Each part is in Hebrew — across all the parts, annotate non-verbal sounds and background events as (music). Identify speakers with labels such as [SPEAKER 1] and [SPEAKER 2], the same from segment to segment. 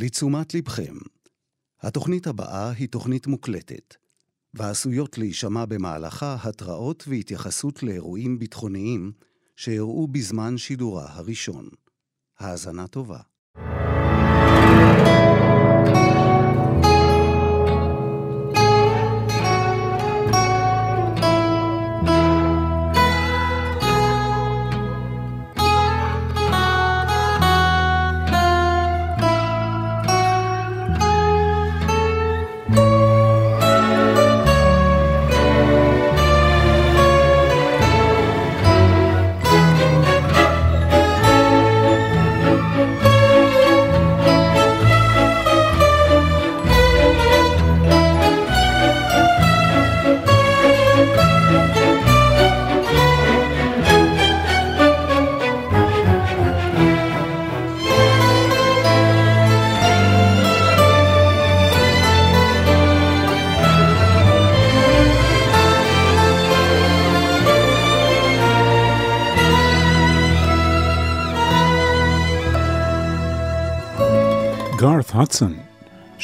[SPEAKER 1] לתשומת לבכם, התוכנית הבאה היא תוכנית מוקלטת, ועשויות להישמע במהלכה התראות והתייחסות לאירועים ביטחוניים שאירעו בזמן שידורה הראשון. האזנה טובה.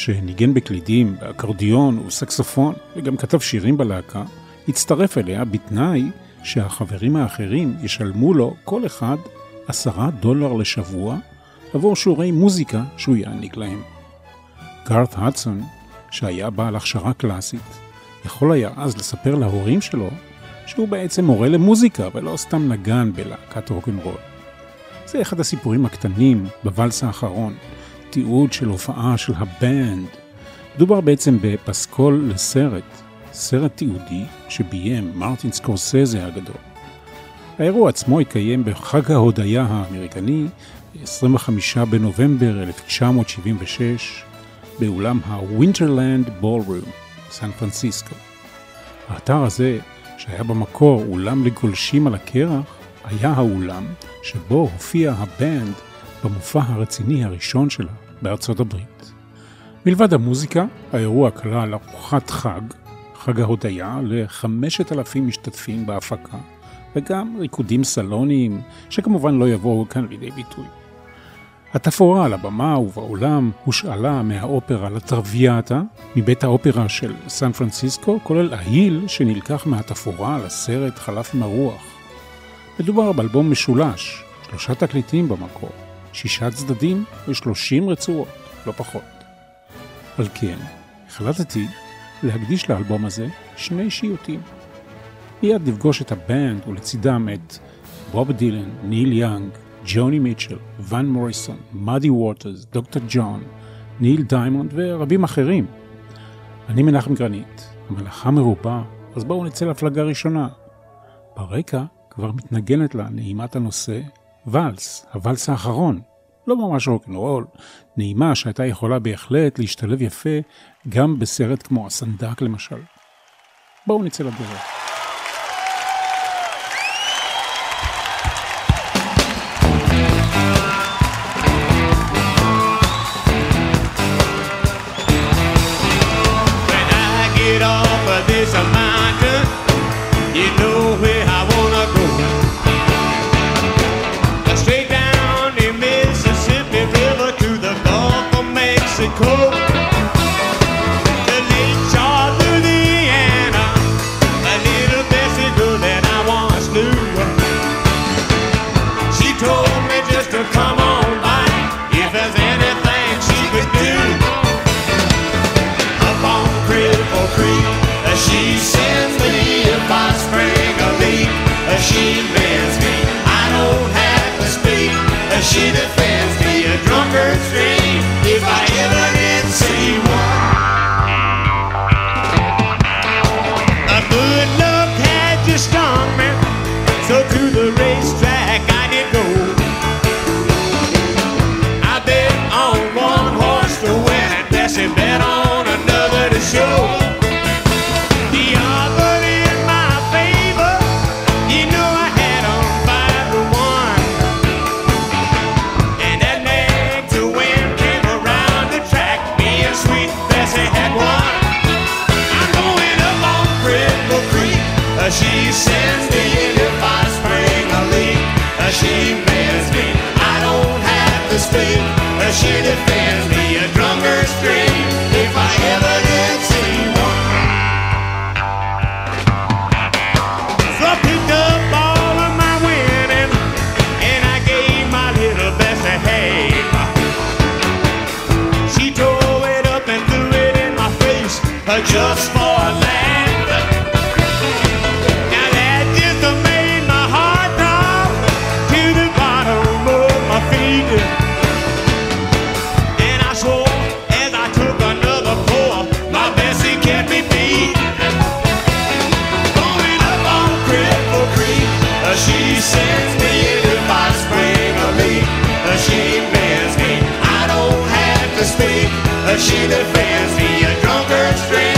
[SPEAKER 2] שניגן בקלידים, באקורדיון וסקסופון, וגם כתב שירים בלהקה, הצטרף אליה בתנאי שהחברים האחרים ישלמו לו כל אחד עשרה דולר לשבוע עבור שיעורי מוזיקה שהוא יעניק להם. גארת הדסון, שהיה בעל הכשרה קלאסית, יכול היה אז לספר להורים שלו שהוא בעצם מורה למוזיקה ולא סתם נגן בלהקת רוקנרול. זה אחד הסיפורים הקטנים בוואלס האחרון, תיעוד של הופעה של הבנד. מדובר בעצם בפסקול לסרט, סרט תיעודי שביים מרטין סקורסזה הגדול. האירוע עצמו התקיים בחג ההודיה האמריקני, 25 בנובמבר 1976, באולם הווינטרלנד בולרום, סן פרנסיסקו. האתר הזה, שהיה במקור אולם לגולשים על הקרח, היה האולם שבו הופיע הבנד במופע הרציני הראשון שלה בארצות הברית. מלבד המוזיקה, האירוע כלל ארוחת חג, חג ההודיה, לחמשת אלפים משתתפים בהפקה, וגם ריקודים סלוניים, שכמובן לא יבואו כאן לידי ביטוי. התפאורה על הבמה ובאולם הושאלה מהאופרה לטרוויאטה, מבית האופרה של סן פרנסיסקו, כולל ההיל שנלקח מהתפאורה לסרט חלף עם הרוח. מדובר באלבום משולש, שלושה תקליטים במקור, שישה צדדים ושלושים רצועות, לא פחות. על כן, החלטתי להקדיש לאלבום הזה שני שיוטים. מיד לפגוש את הבנד ולצידם את בוב דילן, ניל יאנג, ג'וני מיטשל, ון מוריסון, מאדי ווטרס, דוקטור ג'ון, ניל דיימונד ורבים אחרים. אני מנחם גרנית, המלאכה מרובה, אז בואו נצא להפלגה ראשונה. ברקע כבר מתנגנת לה נעימת הנושא ואלס, הוואלס האחרון. לא ממש רוקנרול, נעימה שהייתה יכולה בהחלט להשתלב יפה גם בסרט כמו הסנדק למשל. בואו נצא לדרך.
[SPEAKER 3] Speak. She defends me a drunkard's dream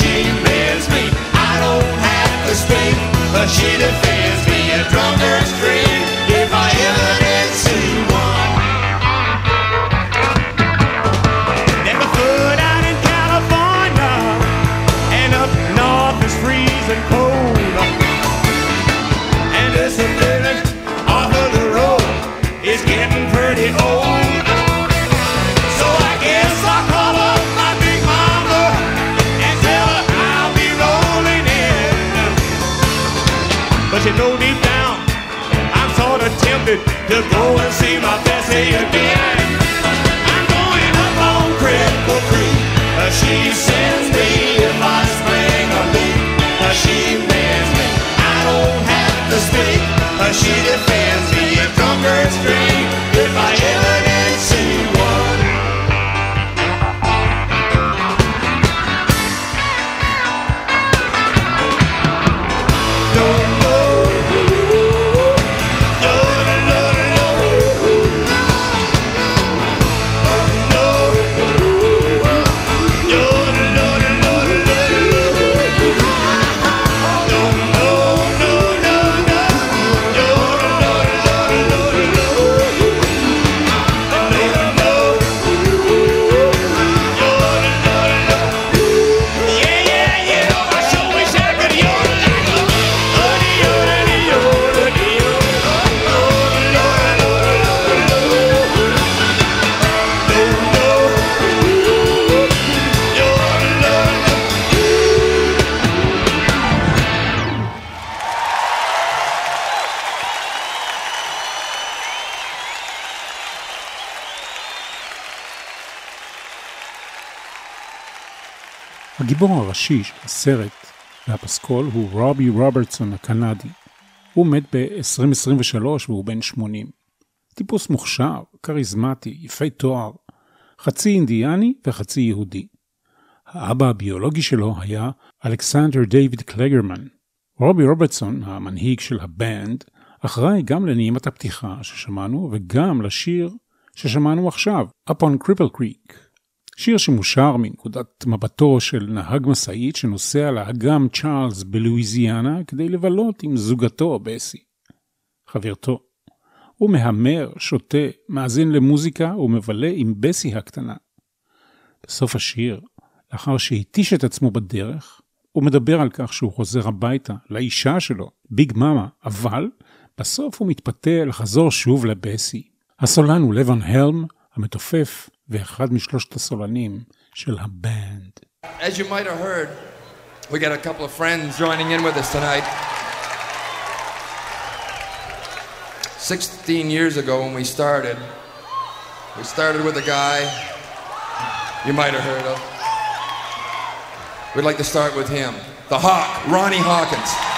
[SPEAKER 3] she mends me. I don't have to speak. Uh, she defends to go and see my Bessie again. I'm going up on Cripple Creek. Uh, she sends
[SPEAKER 2] הגיבור הראשי של הסרט והפסקול הוא רובי רוברטסון הקנדי. הוא מת ב-2023 והוא בן 80. טיפוס מוכשר, כריזמטי, יפה תואר, חצי אינדיאני וחצי יהודי. האבא הביולוגי שלו היה אלכסנדר דיוויד קלגרמן. רובי רוברטסון, המנהיג של הבנד, אחראי גם לנעימת הפתיחה ששמענו וגם לשיר ששמענו עכשיו, Up on Cripple Creek. שיר שמושר מנקודת מבטו של נהג משאית שנוסע לאגם צ'ארלס בלואיזיאנה כדי לבלות עם זוגתו בסי, חברתו. הוא מהמר, שותה, מאזין למוזיקה ומבלה עם בסי הקטנה. בסוף השיר, לאחר שהתיש את עצמו בדרך, הוא מדבר על כך שהוא חוזר הביתה לאישה שלו, ביג מאמה, אבל בסוף הוא מתפתה לחזור שוב לבסי. הסולן הוא לבן הלם, המתופף ואחד משלושת הסולנים של הבנד.
[SPEAKER 4] As you might have heard, we got a couple of friends joining in with us tonight. 16 years ago when we started, we started with a guy you might have heard of. We'd like to start with him, the Hawk, Ronnie Hawkins.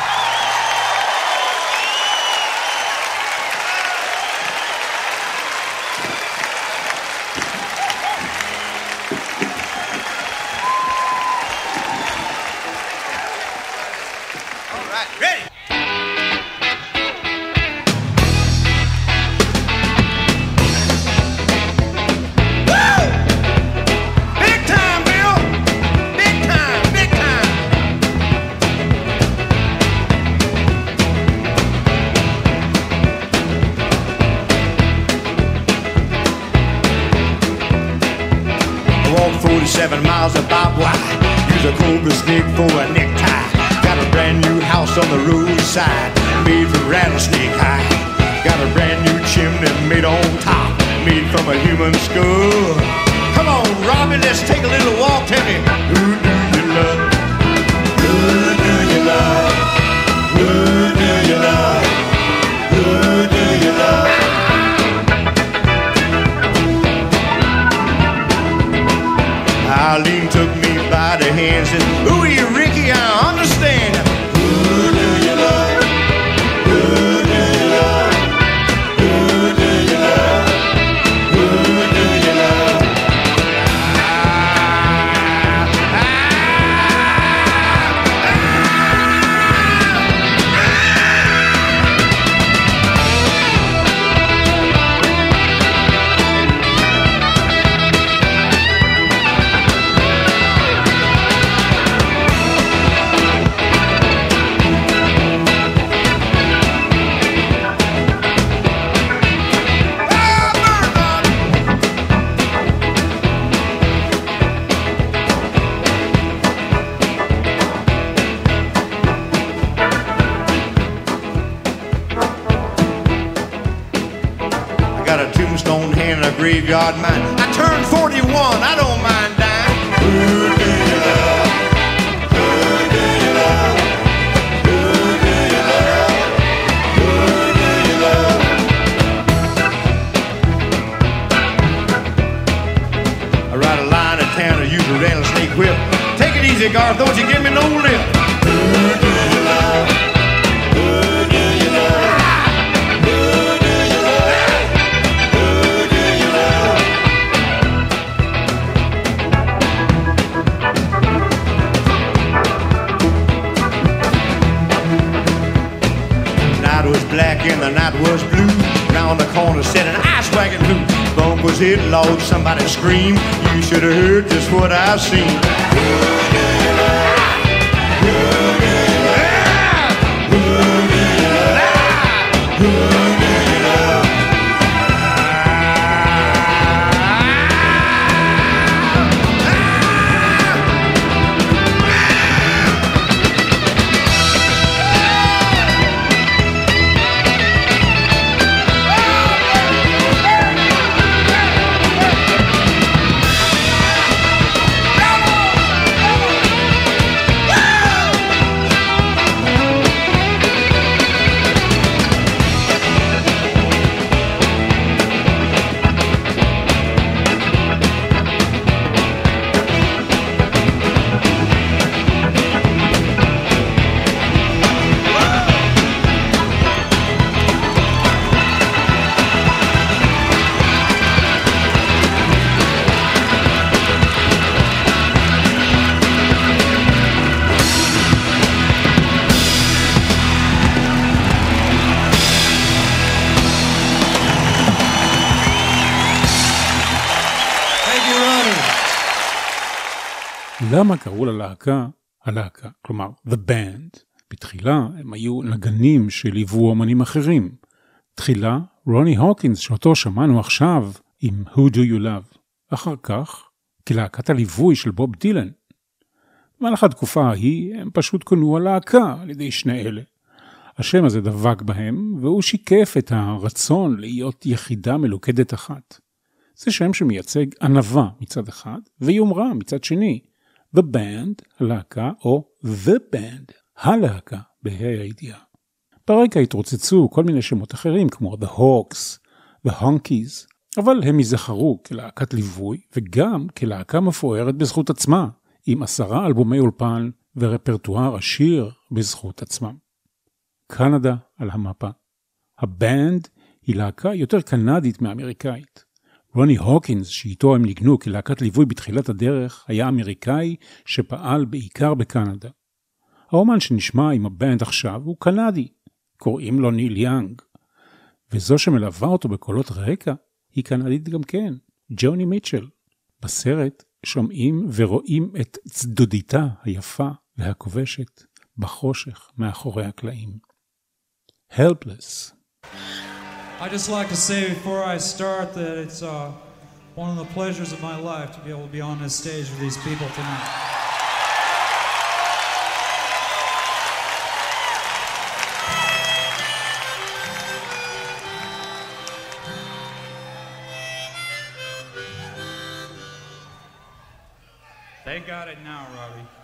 [SPEAKER 2] למה קראו ללהקה הלהקה, כלומר The Band? בתחילה הם היו נגנים שליוו אמנים אחרים. תחילה רוני הוקינס שאותו שמענו עכשיו עם Who Do You Love. אחר כך כלהקת הליווי של בוב דילן. במהלך התקופה ההיא הם פשוט כונו הלהקה על ידי שני אלה. השם הזה דבק בהם, והוא שיקף את הרצון להיות יחידה מלוכדת אחת. זה שם שמייצג ענווה מצד אחד, ויומרה מצד שני. The Band, הלהקה, או The Band, הלהקה, בה"א הידיעה. ברקע התרוצצו כל מיני שמות אחרים, כמו The Hawks, The Honkies, אבל הם ייזכרו כלהקת ליווי, וגם כלהקה מפוארת בזכות עצמה, עם עשרה אלבומי אולפן ורפרטואר עשיר בזכות עצמם. קנדה על המפה. הבנד היא להקה יותר קנדית מאמריקאית. רוני הוקינס, שאיתו הם ניגנו כלהקת ליווי בתחילת הדרך, היה אמריקאי שפעל בעיקר בקנדה. האומן שנשמע עם הבנד עכשיו הוא קנדי, קוראים לו ניל יאנג. וזו שמלווה אותו בקולות רקע היא קנדית גם כן, ג'וני מיטשל. בסרט שומעים ורואים את צדודיתה היפה והכובשת בחושך מאחורי הקלעים. Helpless.
[SPEAKER 5] I just like to say before I start that it's uh, one of the pleasures of my life to be able to be on this stage with these people tonight. They got it now, Robbie.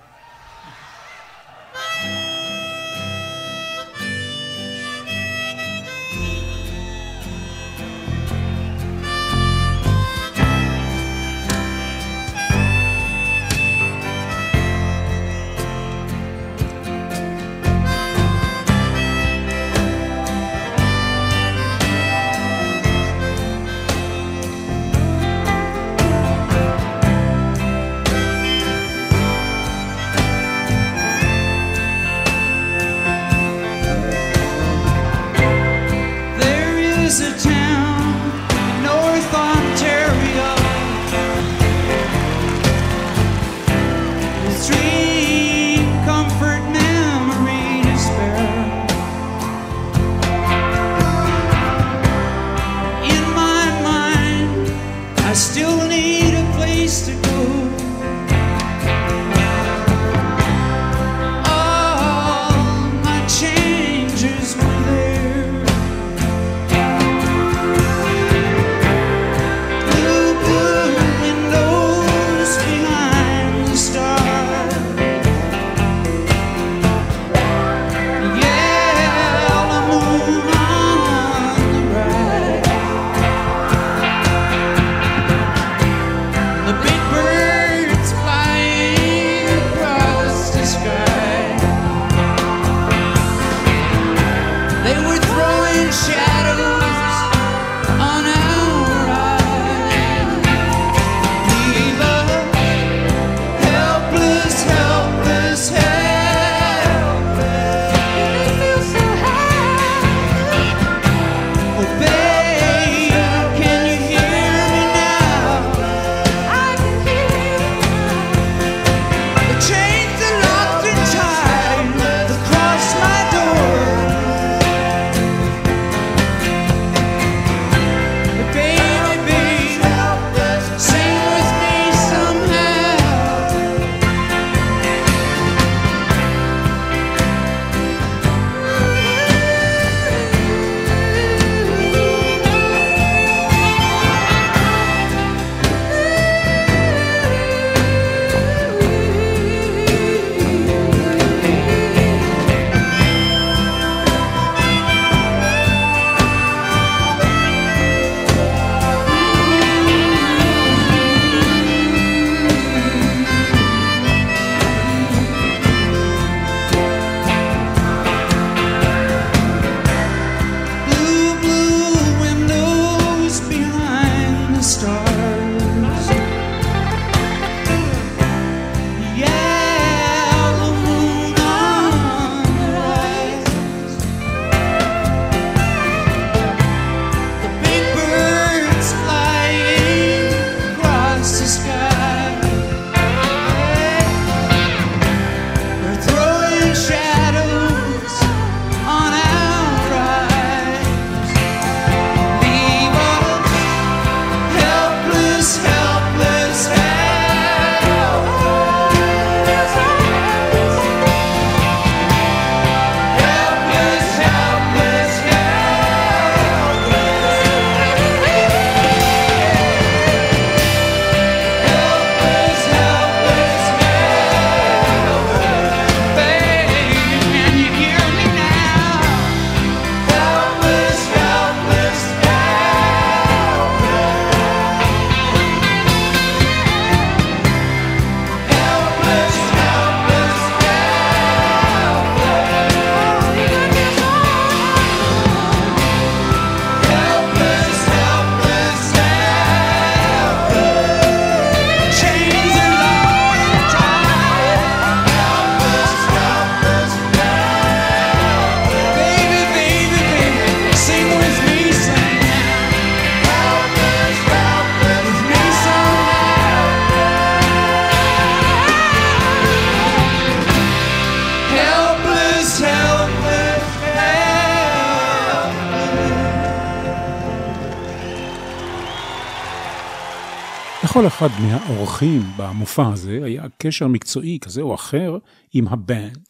[SPEAKER 2] לכל אחד מהאורחים במופע הזה היה קשר מקצועי כזה או אחר עם הבנד.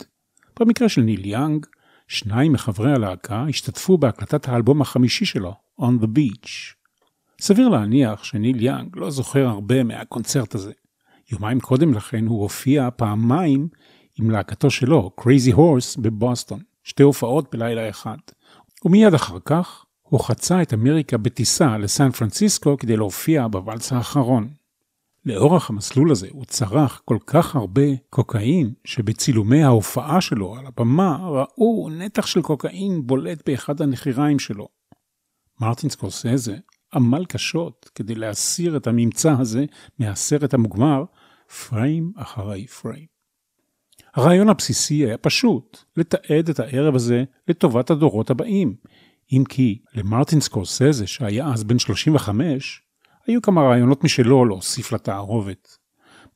[SPEAKER 2] במקרה של ניל יאנג, שניים מחברי הלהקה השתתפו בהקלטת האלבום החמישי שלו, On the Beach. סביר להניח שניל יאנג לא זוכר הרבה מהקונצרט הזה. יומיים קודם לכן הוא הופיע פעמיים עם להקתו שלו, Crazy Horse, בבוסטון, שתי הופעות בלילה אחד. ומיד אחר כך הוא חצה את אמריקה בטיסה לסן פרנסיסקו כדי להופיע בוואלס האחרון. לאורך המסלול הזה הוא צרך כל כך הרבה קוקאין, שבצילומי ההופעה שלו על הבמה ראו נתח של קוקאין בולט באחד הנחיריים שלו. מרטין סקורסזה עמל קשות כדי להסיר את הממצא הזה מהסרט המוגמר, פריים אחרי פריים. הרעיון הבסיסי היה פשוט, לתעד את הערב הזה לטובת הדורות הבאים, אם כי למרטין סקורסזה, שהיה אז בן 35, היו כמה רעיונות משלו להוסיף לתערובת.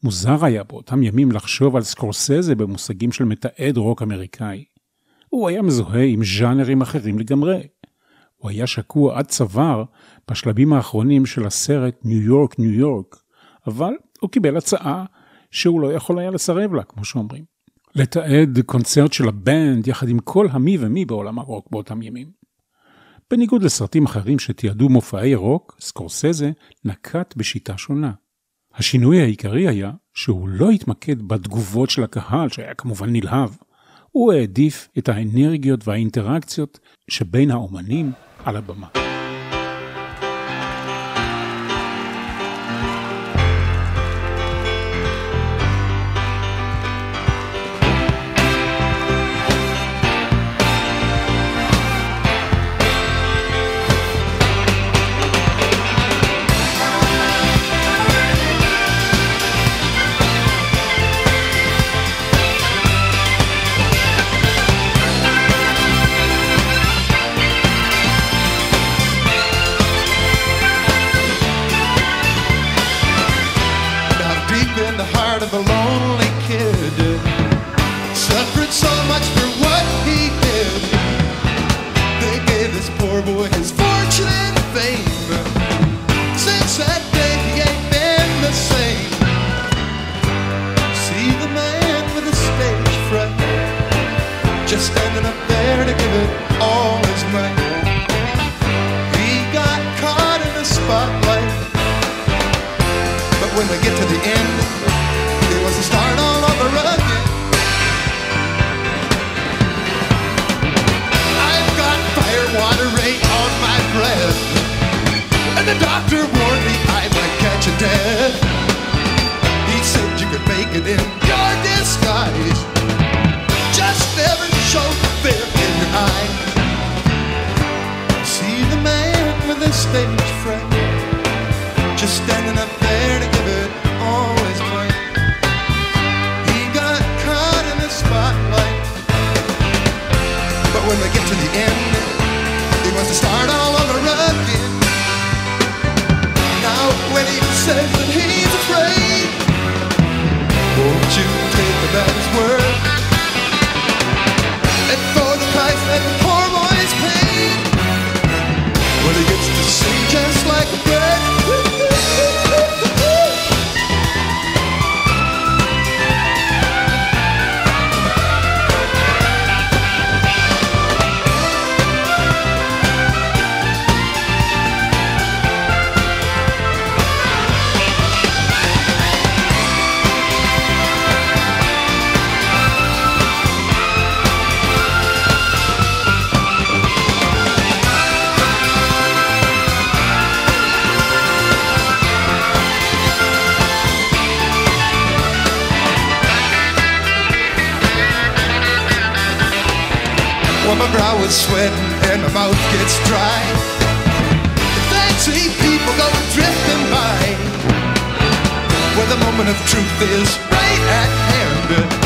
[SPEAKER 2] מוזר היה באותם ימים לחשוב על סקורסזה במושגים של מתעד רוק אמריקאי. הוא היה מזוהה עם ז'אנרים אחרים לגמרי. הוא היה שקוע עד צוואר בשלבים האחרונים של הסרט ניו יורק ניו יורק, אבל הוא קיבל הצעה שהוא לא יכול היה לסרב לה, כמו שאומרים. לתעד קונצרט של הבנד יחד עם כל המי ומי בעולם הרוק באותם ימים. בניגוד לסרטים אחרים שתיעדו מופעי רוק, סקורסזה נקט בשיטה שונה. השינוי העיקרי היה שהוא לא התמקד בתגובות של הקהל, שהיה כמובן נלהב. הוא העדיף את האנרגיות והאינטראקציות שבין האומנים על הבמה.
[SPEAKER 6] Well, brow is sweating and my mouth gets dry. The fancy people go drifting by. Where the moment of truth is right at hand.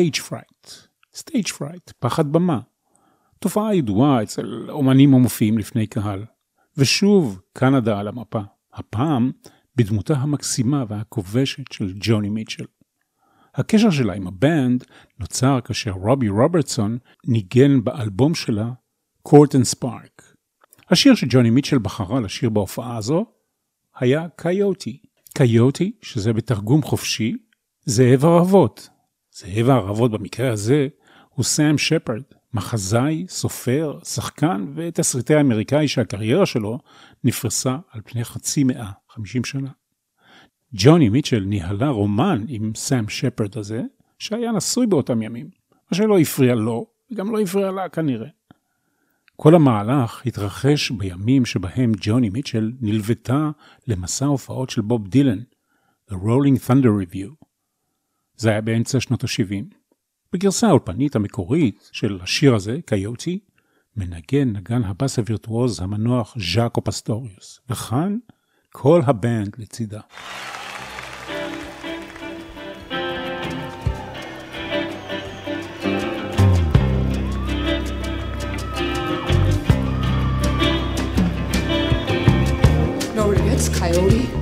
[SPEAKER 6] Stage fright.
[SPEAKER 2] stage fright, פחד במה. תופעה ידועה אצל אומנים המופיעים לפני קהל. ושוב, קנדה על המפה. הפעם בדמותה המקסימה והכובשת של ג'וני מיטשל. הקשר שלה עם הבנד נוצר כאשר רובי רוברטסון ניגן באלבום שלה Court and Spark. השיר שג'וני מיטשל בחרה לשיר בהופעה הזו היה Coyote. קיוטי, שזה בתרגום חופשי, זאב ערבות. זאב הערבות במקרה הזה הוא סאם שפרד, מחזאי, סופר, שחקן ותסריטאי אמריקאי שהקריירה שלו נפרסה על פני חצי מאה, 50 שנה. ג'וני מיטשל ניהלה רומן עם סאם שפרד הזה, שהיה נשוי באותם ימים, מה שלא הפריע לו, וגם לא הפריע לה כנראה. כל המהלך התרחש בימים שבהם ג'וני מיטשל נלוותה למסע הופעות של בוב דילן, The Rolling Thunder Revue. זה היה באמצע שנות ה-70. בגרסה האולפנית המקורית של השיר הזה, Coyote, מנגן נגן הבאס הווירטואוז המנוח ז'אקו פסטוריוס, וכאן כל הבנד לצידה.
[SPEAKER 7] Coyote.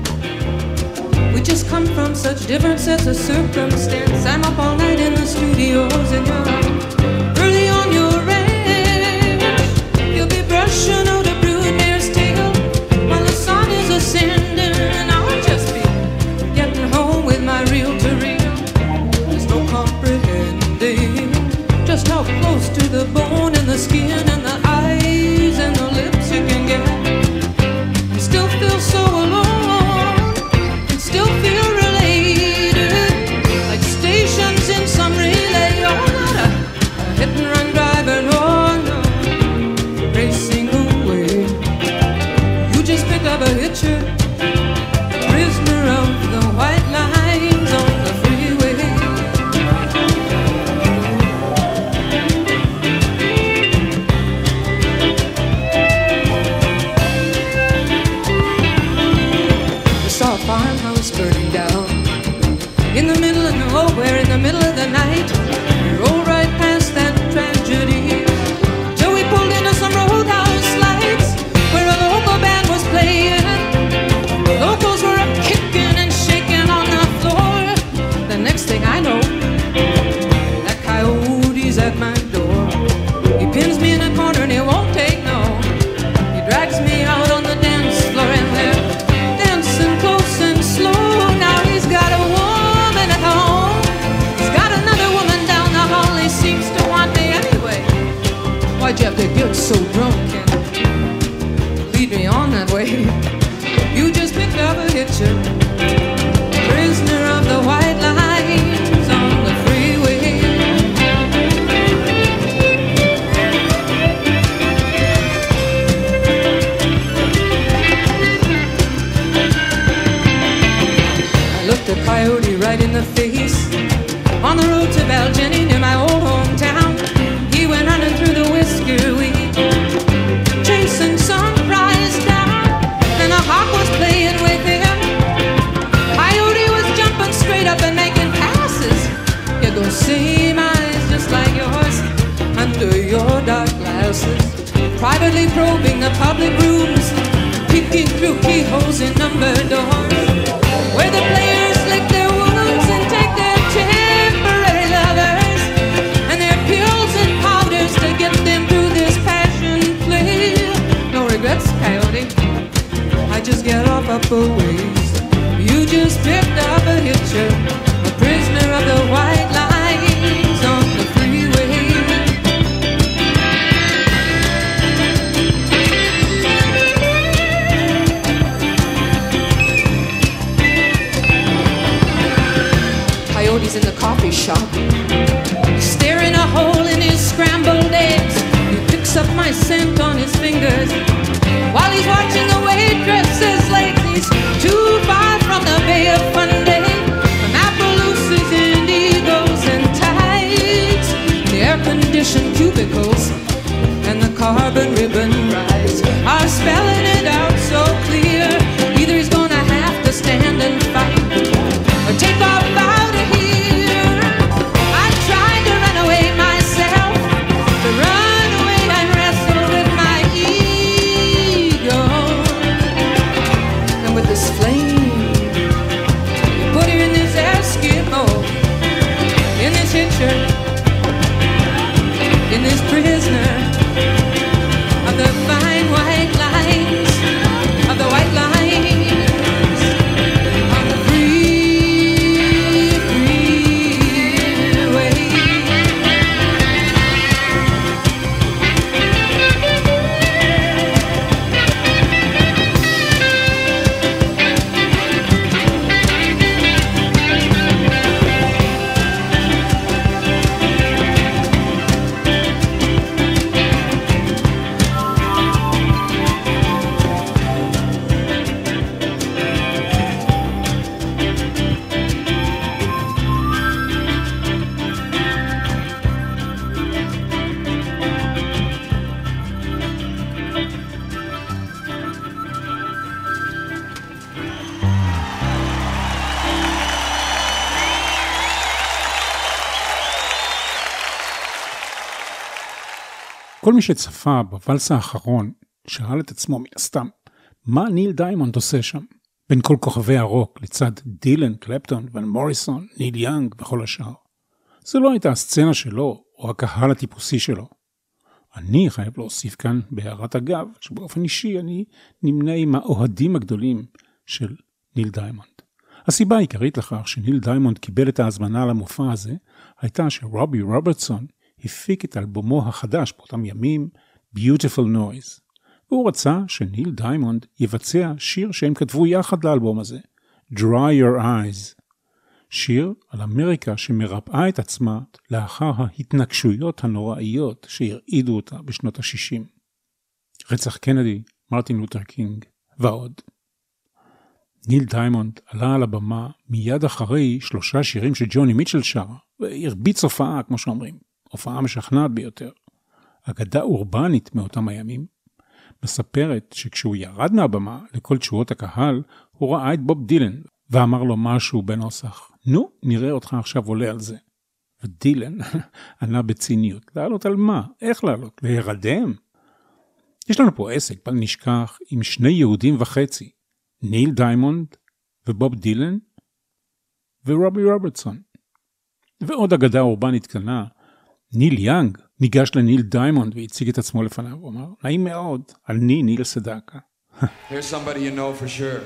[SPEAKER 7] Just come from such different sets of circumstance. I'm up all night in the studios and you're up early on your ranch. You'll be brushing out a broodmare's tail while the sun is ascending, and I'll just be getting home with my reel to reel. There's no comprehending just how close to the bone and the skin
[SPEAKER 2] כל מי שצפה בוואלס האחרון שאל את עצמו מן הסתם, מה ניל דיימונד עושה שם? בין כל כוכבי הרוק לצד דילן, קלפטון, ון מוריסון, ניל יאנג וכל השאר. זו לא הייתה הסצנה שלו או הקהל הטיפוסי שלו. אני חייב להוסיף כאן בהערת אגב, שבאופן אישי אני נמנה עם האוהדים הגדולים של ניל דיימונד. הסיבה העיקרית לכך שניל דיימונד קיבל את ההזמנה למופע הזה, הייתה שרובי רוברטסון הפיק את אלבומו החדש באותם ימים, Beautiful Noise. והוא רצה שניל דיימונד יבצע שיר שהם כתבו יחד לאלבום הזה, Dry Your Eyes. שיר על אמריקה שמרפאה את עצמה לאחר ההתנגשויות הנוראיות שהרעידו אותה בשנות ה-60. רצח קנדי, מרטין לותר קינג ועוד. ניל דיימונד עלה על הבמה מיד אחרי שלושה שירים שג'וני מיטשל שרה, והרביץ הופעה, כמו שאומרים, הופעה משכנעת ביותר. אגדה אורבנית מאותם הימים, מספרת שכשהוא ירד מהבמה לכל תשואות הקהל, הוא ראה את בוב דילן ואמר לו משהו בנוסח, נו, נראה אותך עכשיו עולה על זה. ודילן (laughs) ענה בציניות, לעלות על מה? איך לעלות? להירדם? יש לנו פה עסק, בל נשכח, עם שני יהודים וחצי, ניל דיימונד ובוב דילן ורובי רוברטסון. ועוד אגדה אורבנית קטנה, ניל יאנג ניגש לניל דיימונד והציג את עצמו לפניו, הוא אמר, נעים מאוד, אני ניל סדקה. (laughs)
[SPEAKER 8] Here's somebody you know for sure.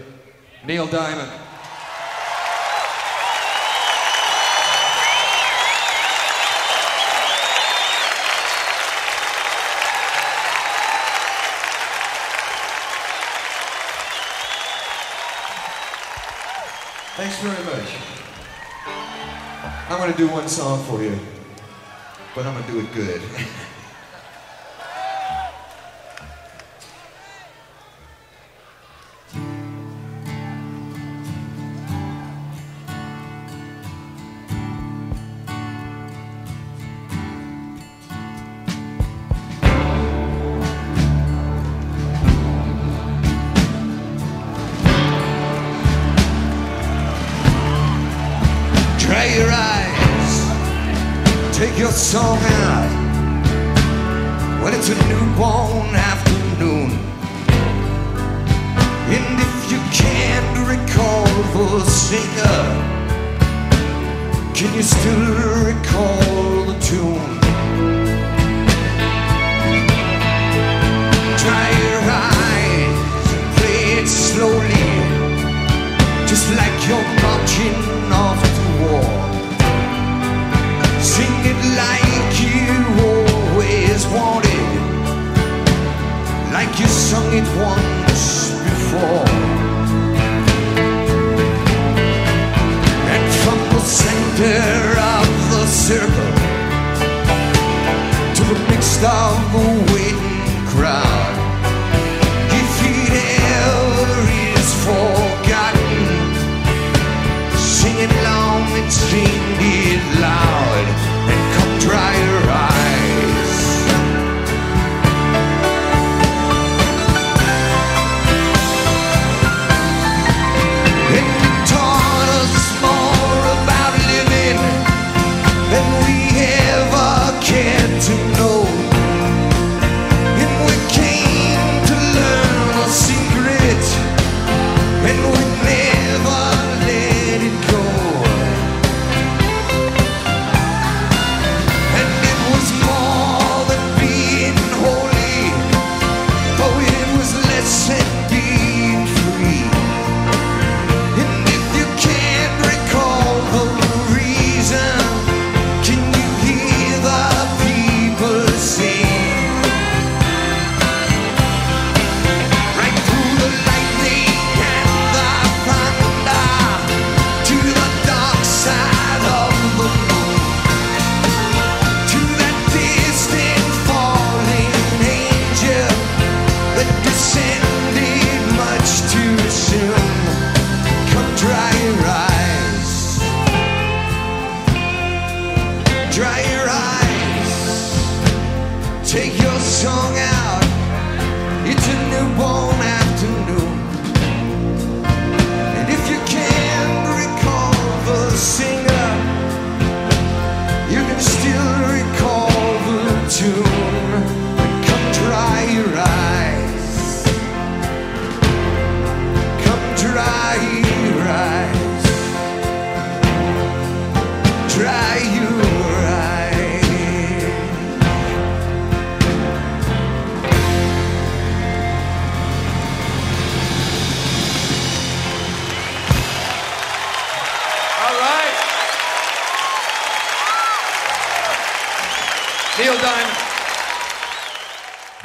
[SPEAKER 8] Neil Diamond. Thanks very much. I'm gonna do one song for you, but I'm gonna do it good. (laughs)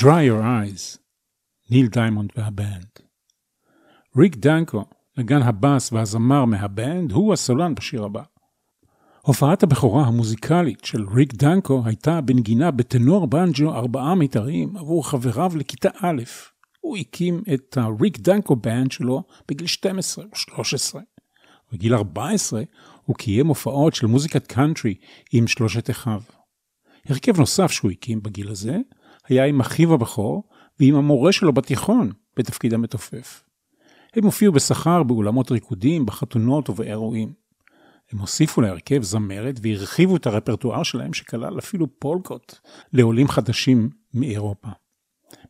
[SPEAKER 8] Dry Your Eyes,
[SPEAKER 2] ניל דיימונד והבנד. ריק דנקו, נגן הבאס והזמר מהבנד, הוא הסולן בשיר הבא. הופעת הבכורה המוזיקלית של ריק דנקו הייתה בנגינה בטנור בנג'ו ארבעה מיתרים עבור חבריו לכיתה א'. הוא הקים את הריק דנקו בנד שלו בגיל 12 או 13. בגיל 14 הוא קיים הופעות של מוזיקת קאנטרי עם שלושת אחיו. הרכב נוסף שהוא הקים בגיל הזה היה עם אחיו הבכור ועם המורה שלו בתיכון בתפקיד המתופף. הם הופיעו בשכר באולמות ריקודים, בחתונות ובאירועים. הם הוסיפו להרכב זמרת והרחיבו את הרפרטואר שלהם שכלל אפילו פולקוט לעולים חדשים מאירופה.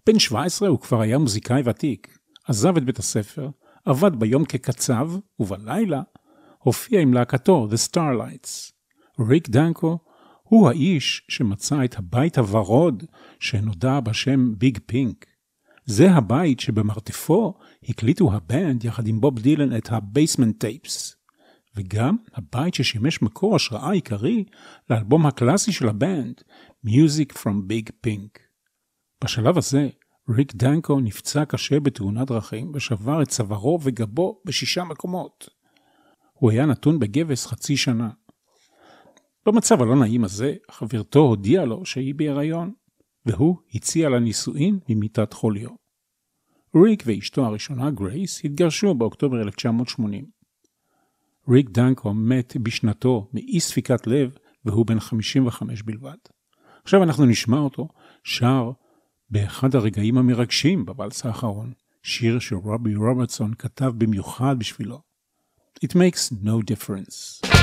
[SPEAKER 2] בן 17 הוא כבר היה מוזיקאי ותיק, עזב את בית הספר, עבד ביום כקצב, ובלילה הופיע עם להקתו The Starlights. ריק דנקו הוא האיש שמצא את הבית הוורוד שנודע בשם ביג פינק. זה הבית שבמרתפו הקליטו הבנד יחד עם בוב דילן את ה Basement Tapes. וגם הבית ששימש מקור השראה עיקרי לאלבום הקלאסי של הבנד, Music from Big Pink. בשלב הזה, ריק דנקו נפצע קשה בתאונת דרכים ושבר את צווארו וגבו בשישה מקומות. הוא היה נתון בגבס חצי שנה. במצב הלא נעים הזה, חברתו הודיעה לו שהיא בהיריון, והוא הציע לה נישואין ממיטת חוליו. ריק ואשתו הראשונה, גרייס, התגרשו באוקטובר 1980. ריק דנקו מת בשנתו מאי ספיקת לב, והוא בן 55 בלבד. עכשיו אנחנו נשמע אותו שר באחד הרגעים המרגשים בוואלס האחרון, שיר שרובי רוברטסון כתב במיוחד בשבילו. It makes no difference.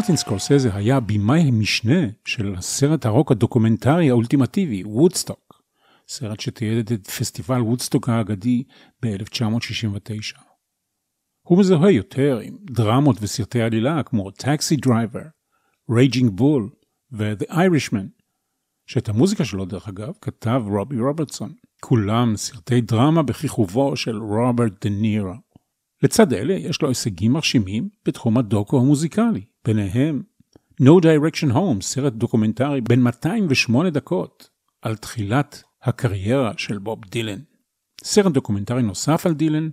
[SPEAKER 2] מרטין סקורסזה היה במאי המשנה של הסרט הרוק הדוקומנטרי האולטימטיבי, וודסטוק, סרט שתיעד את פסטיבל וודסטוק האגדי ב-1969. הוא מזוהה יותר עם דרמות וסרטי עלילה כמו Taxi Driver, Raging Bull ו-The Irishman, שאת המוזיקה שלו דרך אגב כתב רובי רוברטסון. כולם סרטי דרמה בכיכובו של רוברט דה נירו. לצד אלה יש לו הישגים מרשימים בתחום הדוקו המוזיקלי, ביניהם No Direction Home, סרט דוקומנטרי בן 208 דקות, על תחילת הקריירה של בוב דילן. סרט דוקומנטרי נוסף על דילן,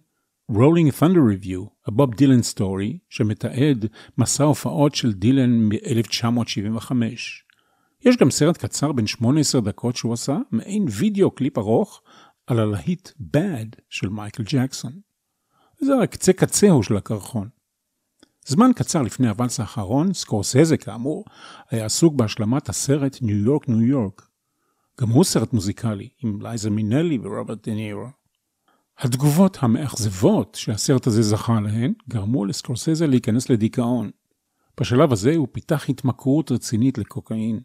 [SPEAKER 2] Rolling Thunder Review, a Bob Dylan Story, שמתעד מסע הופעות של דילן מ-1975. יש גם סרט קצר בן 18 דקות שהוא עשה, מעין וידאו קליפ ארוך, על הלהיט Bad של מייקל ג'קסון. זה רק קצה קצהו של הקרחון. זמן קצר לפני הוואלס האחרון, סקורסזה כאמור, היה עסוק בהשלמת הסרט ניו יורק ניו יורק. גם הוא סרט מוזיקלי, עם לייזה מינלי ורוברט דנירו. התגובות המאכזבות שהסרט הזה זכה להן, גרמו לסקורסזה להיכנס לדיכאון. בשלב הזה הוא פיתח התמכרות רצינית לקוקאין.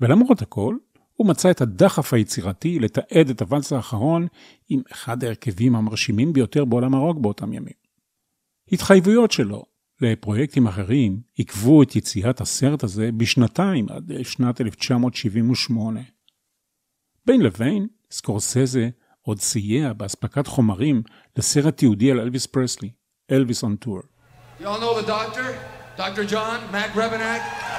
[SPEAKER 2] ולמרות הכל, הוא מצא את הדחף היצירתי לתעד את הוואלס האחרון עם אחד ההרכבים המרשימים ביותר בעולם הרוק באותם ימים. התחייבויות שלו לפרויקטים אחרים עיכבו את יציאת הסרט הזה בשנתיים עד שנת 1978. בין לבין, סקורסזה עוד סייע באספקת חומרים לסרט תיעודי על אלוויס פרסלי, אלוויס און טור.
[SPEAKER 6] Y'all know the doctor? Dr. John Mac Rebenak?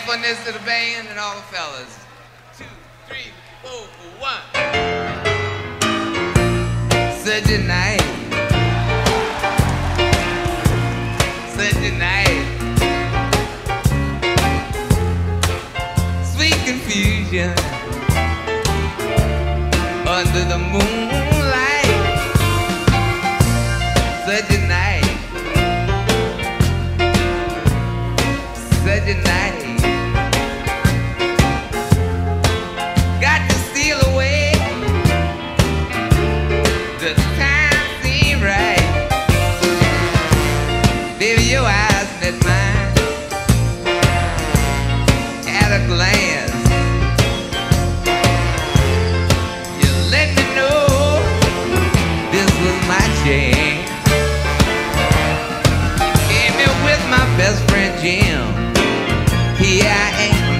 [SPEAKER 4] Thankfulness to the band and all the fellas. Two, three, four, one. Such a night.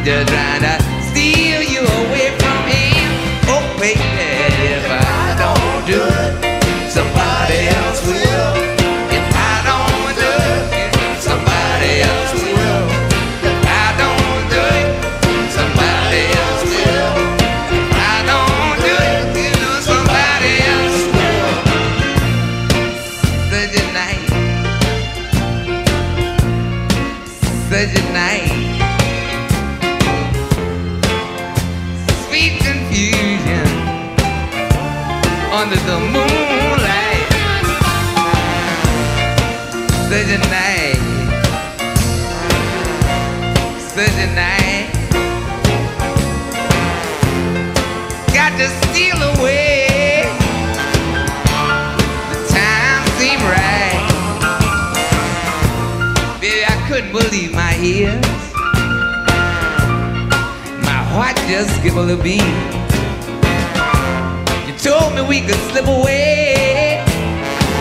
[SPEAKER 4] the drana skipped a beat. You told me we could slip away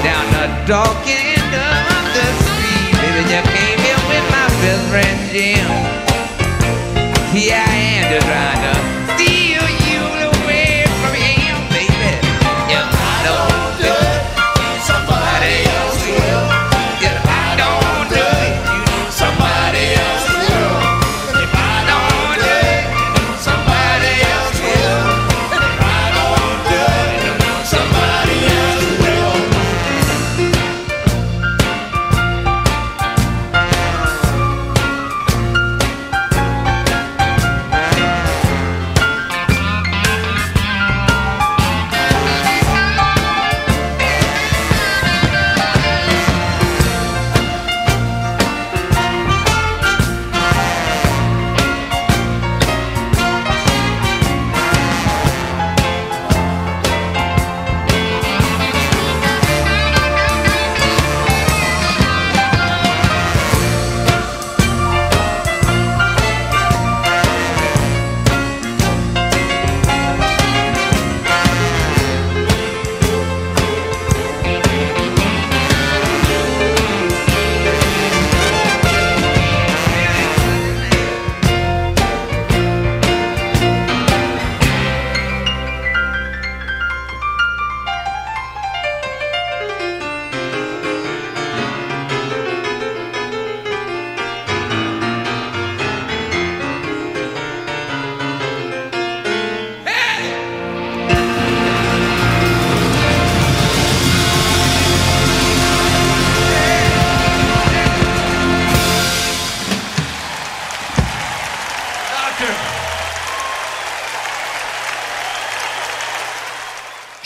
[SPEAKER 4] down the dark end of the street. Baby, you came here with my best friend Jim. Here I am just to steal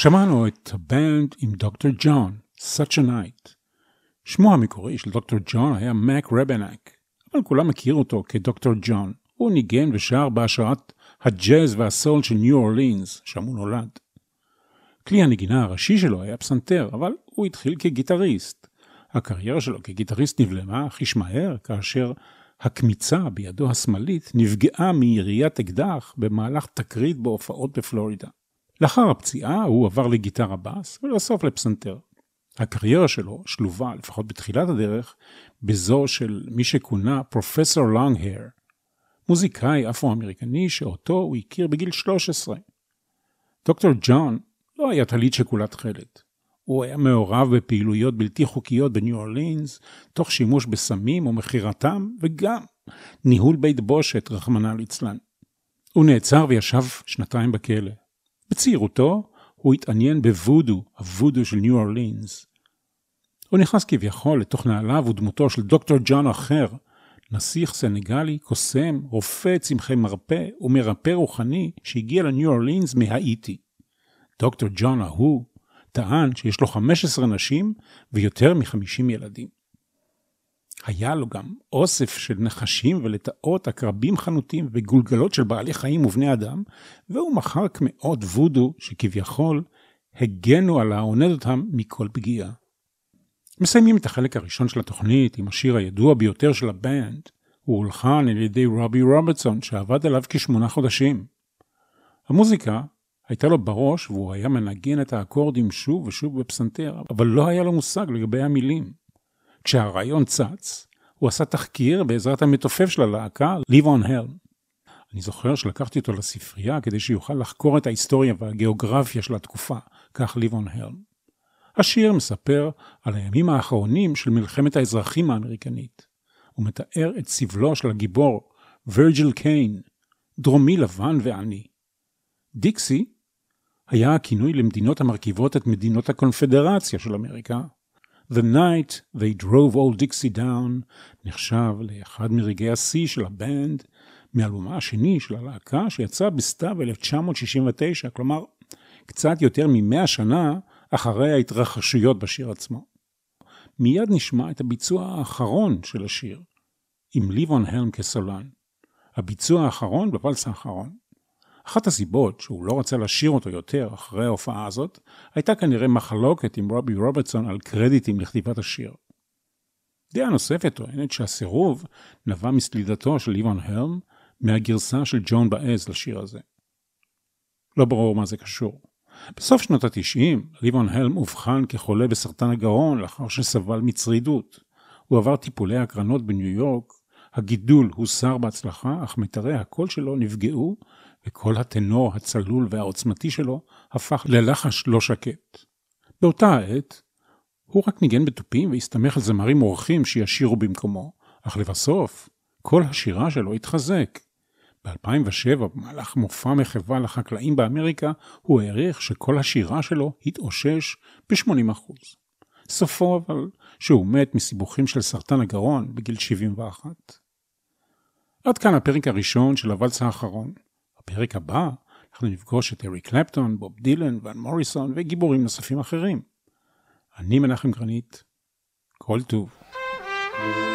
[SPEAKER 2] שמענו את הבנד עם דוקטור ג'ון, Such a Night. שמו המקורי של דוקטור ג'ון היה מק רבנק, אבל כולם מכירו אותו כדוקטור ג'ון. הוא ניגן ושר בהשראת הג'אז והסול של ניו אורלינס, שם הוא נולד. כלי הנגינה הראשי שלו היה פסנתר, אבל הוא התחיל כגיטריסט. הקריירה שלו כגיטריסט נבלמה חיש מהר, כאשר הקמיצה בידו השמאלית נפגעה מיריית אקדח במהלך תקרית בהופעות בפלורידה. לאחר הפציעה הוא עבר לגיטרה בס ולבסוף לפסנתר. הקריירה שלו שלובה, לפחות בתחילת הדרך, בזו של מי שכונה פרופסור לונג-הר, מוזיקאי אפרו-אמריקני שאותו הוא הכיר בגיל 13. דוקטור ג'ון לא היה טלית שכולה תכלת. הוא היה מעורב בפעילויות בלתי חוקיות בניו אורלינס, תוך שימוש בסמים ומכירתם, וגם ניהול בית בושת, רחמנא ליצלן. הוא נעצר וישב שנתיים בכלא. בצעירותו הוא התעניין בוודו, הוודו של ניו אורלינס. הוא נכנס כביכול לתוך נעליו ודמותו של דוקטור ג'ון אחר, נסיך סנגלי, קוסם, רופא צמחי מרפא ומרפא רוחני שהגיע לניו אורלינס מהאיטי. דוקטור ג'ון ההוא טען שיש לו 15 נשים ויותר מ-50 ילדים. היה לו גם אוסף של נחשים ולטאות, עקרבים חנותים וגולגלות של בעלי חיים ובני אדם, והוא מכר קמעות וודו שכביכול הגנו על העונד אותם מכל פגיעה. מסיימים את החלק הראשון של התוכנית עם השיר הידוע ביותר של הבנד, הוא הולחן על ידי רובי רוברטסון שעבד עליו כשמונה חודשים. המוזיקה הייתה לו בראש והוא היה מנגן את האקורדים שוב ושוב בפסנתר, אבל לא היה לו מושג לגבי המילים. כשהרעיון צץ, הוא עשה תחקיר בעזרת המתופף של הלהקה, ליבון הל. אני זוכר שלקחתי אותו לספרייה כדי שיוכל לחקור את ההיסטוריה והגיאוגרפיה של התקופה, כך ליבון הל. השיר מספר על הימים האחרונים של מלחמת האזרחים האמריקנית. הוא מתאר את סבלו של הגיבור, וירג'יל קיין, דרומי לבן ועני. דיקסי היה הכינוי למדינות המרכיבות את מדינות הקונפדרציה של אמריקה. The Night They Drove Old Dixie Down נחשב לאחד מרגעי השיא של הבנד מאלבומה השני של הלהקה שיצא בסתיו 1969, כלומר קצת יותר ממאה שנה אחרי ההתרחשויות בשיר עצמו. מיד נשמע את הביצוע האחרון של השיר, עם ליבון הלם כסולן. הביצוע האחרון בוואלס האחרון. אחת הסיבות שהוא לא רצה לשיר אותו יותר אחרי ההופעה הזאת, הייתה כנראה מחלוקת עם רובי רוברטסון על קרדיטים לכתיבת השיר. דעה נוספת טוענת שהסירוב נבע מסלידתו של ליבון הלם מהגרסה של ג'ון באז לשיר הזה. לא ברור מה זה קשור. בסוף שנות ה-90, ליבון הלם אובחן כחולה בסרטן הגרון לאחר שסבל מצרידות. הוא עבר טיפולי הקרנות בניו יורק, הגידול הוסר בהצלחה, אך מיתרי הקול שלו נפגעו, וכל הטנור הצלול והעוצמתי שלו הפך ללחש לא שקט. באותה העת, הוא רק ניגן בתופים והסתמך על זמרים אורחים שישירו במקומו, אך לבסוף, כל השירה שלו התחזק. ב-2007, במהלך מופע מחווה לחקלאים באמריקה, הוא העריך שכל השירה שלו התאושש ב-80%. סופו אבל שהוא מת מסיבוכים של סרטן הגרון בגיל 71. עד כאן הפרק הראשון של הוואלס האחרון. בפרק הבא אנחנו נפגוש את אריק קלפטון, בוב דילן, ון מוריסון וגיבורים נוספים אחרים. אני מנחם גרנית, כל טוב.
[SPEAKER 3] Virgil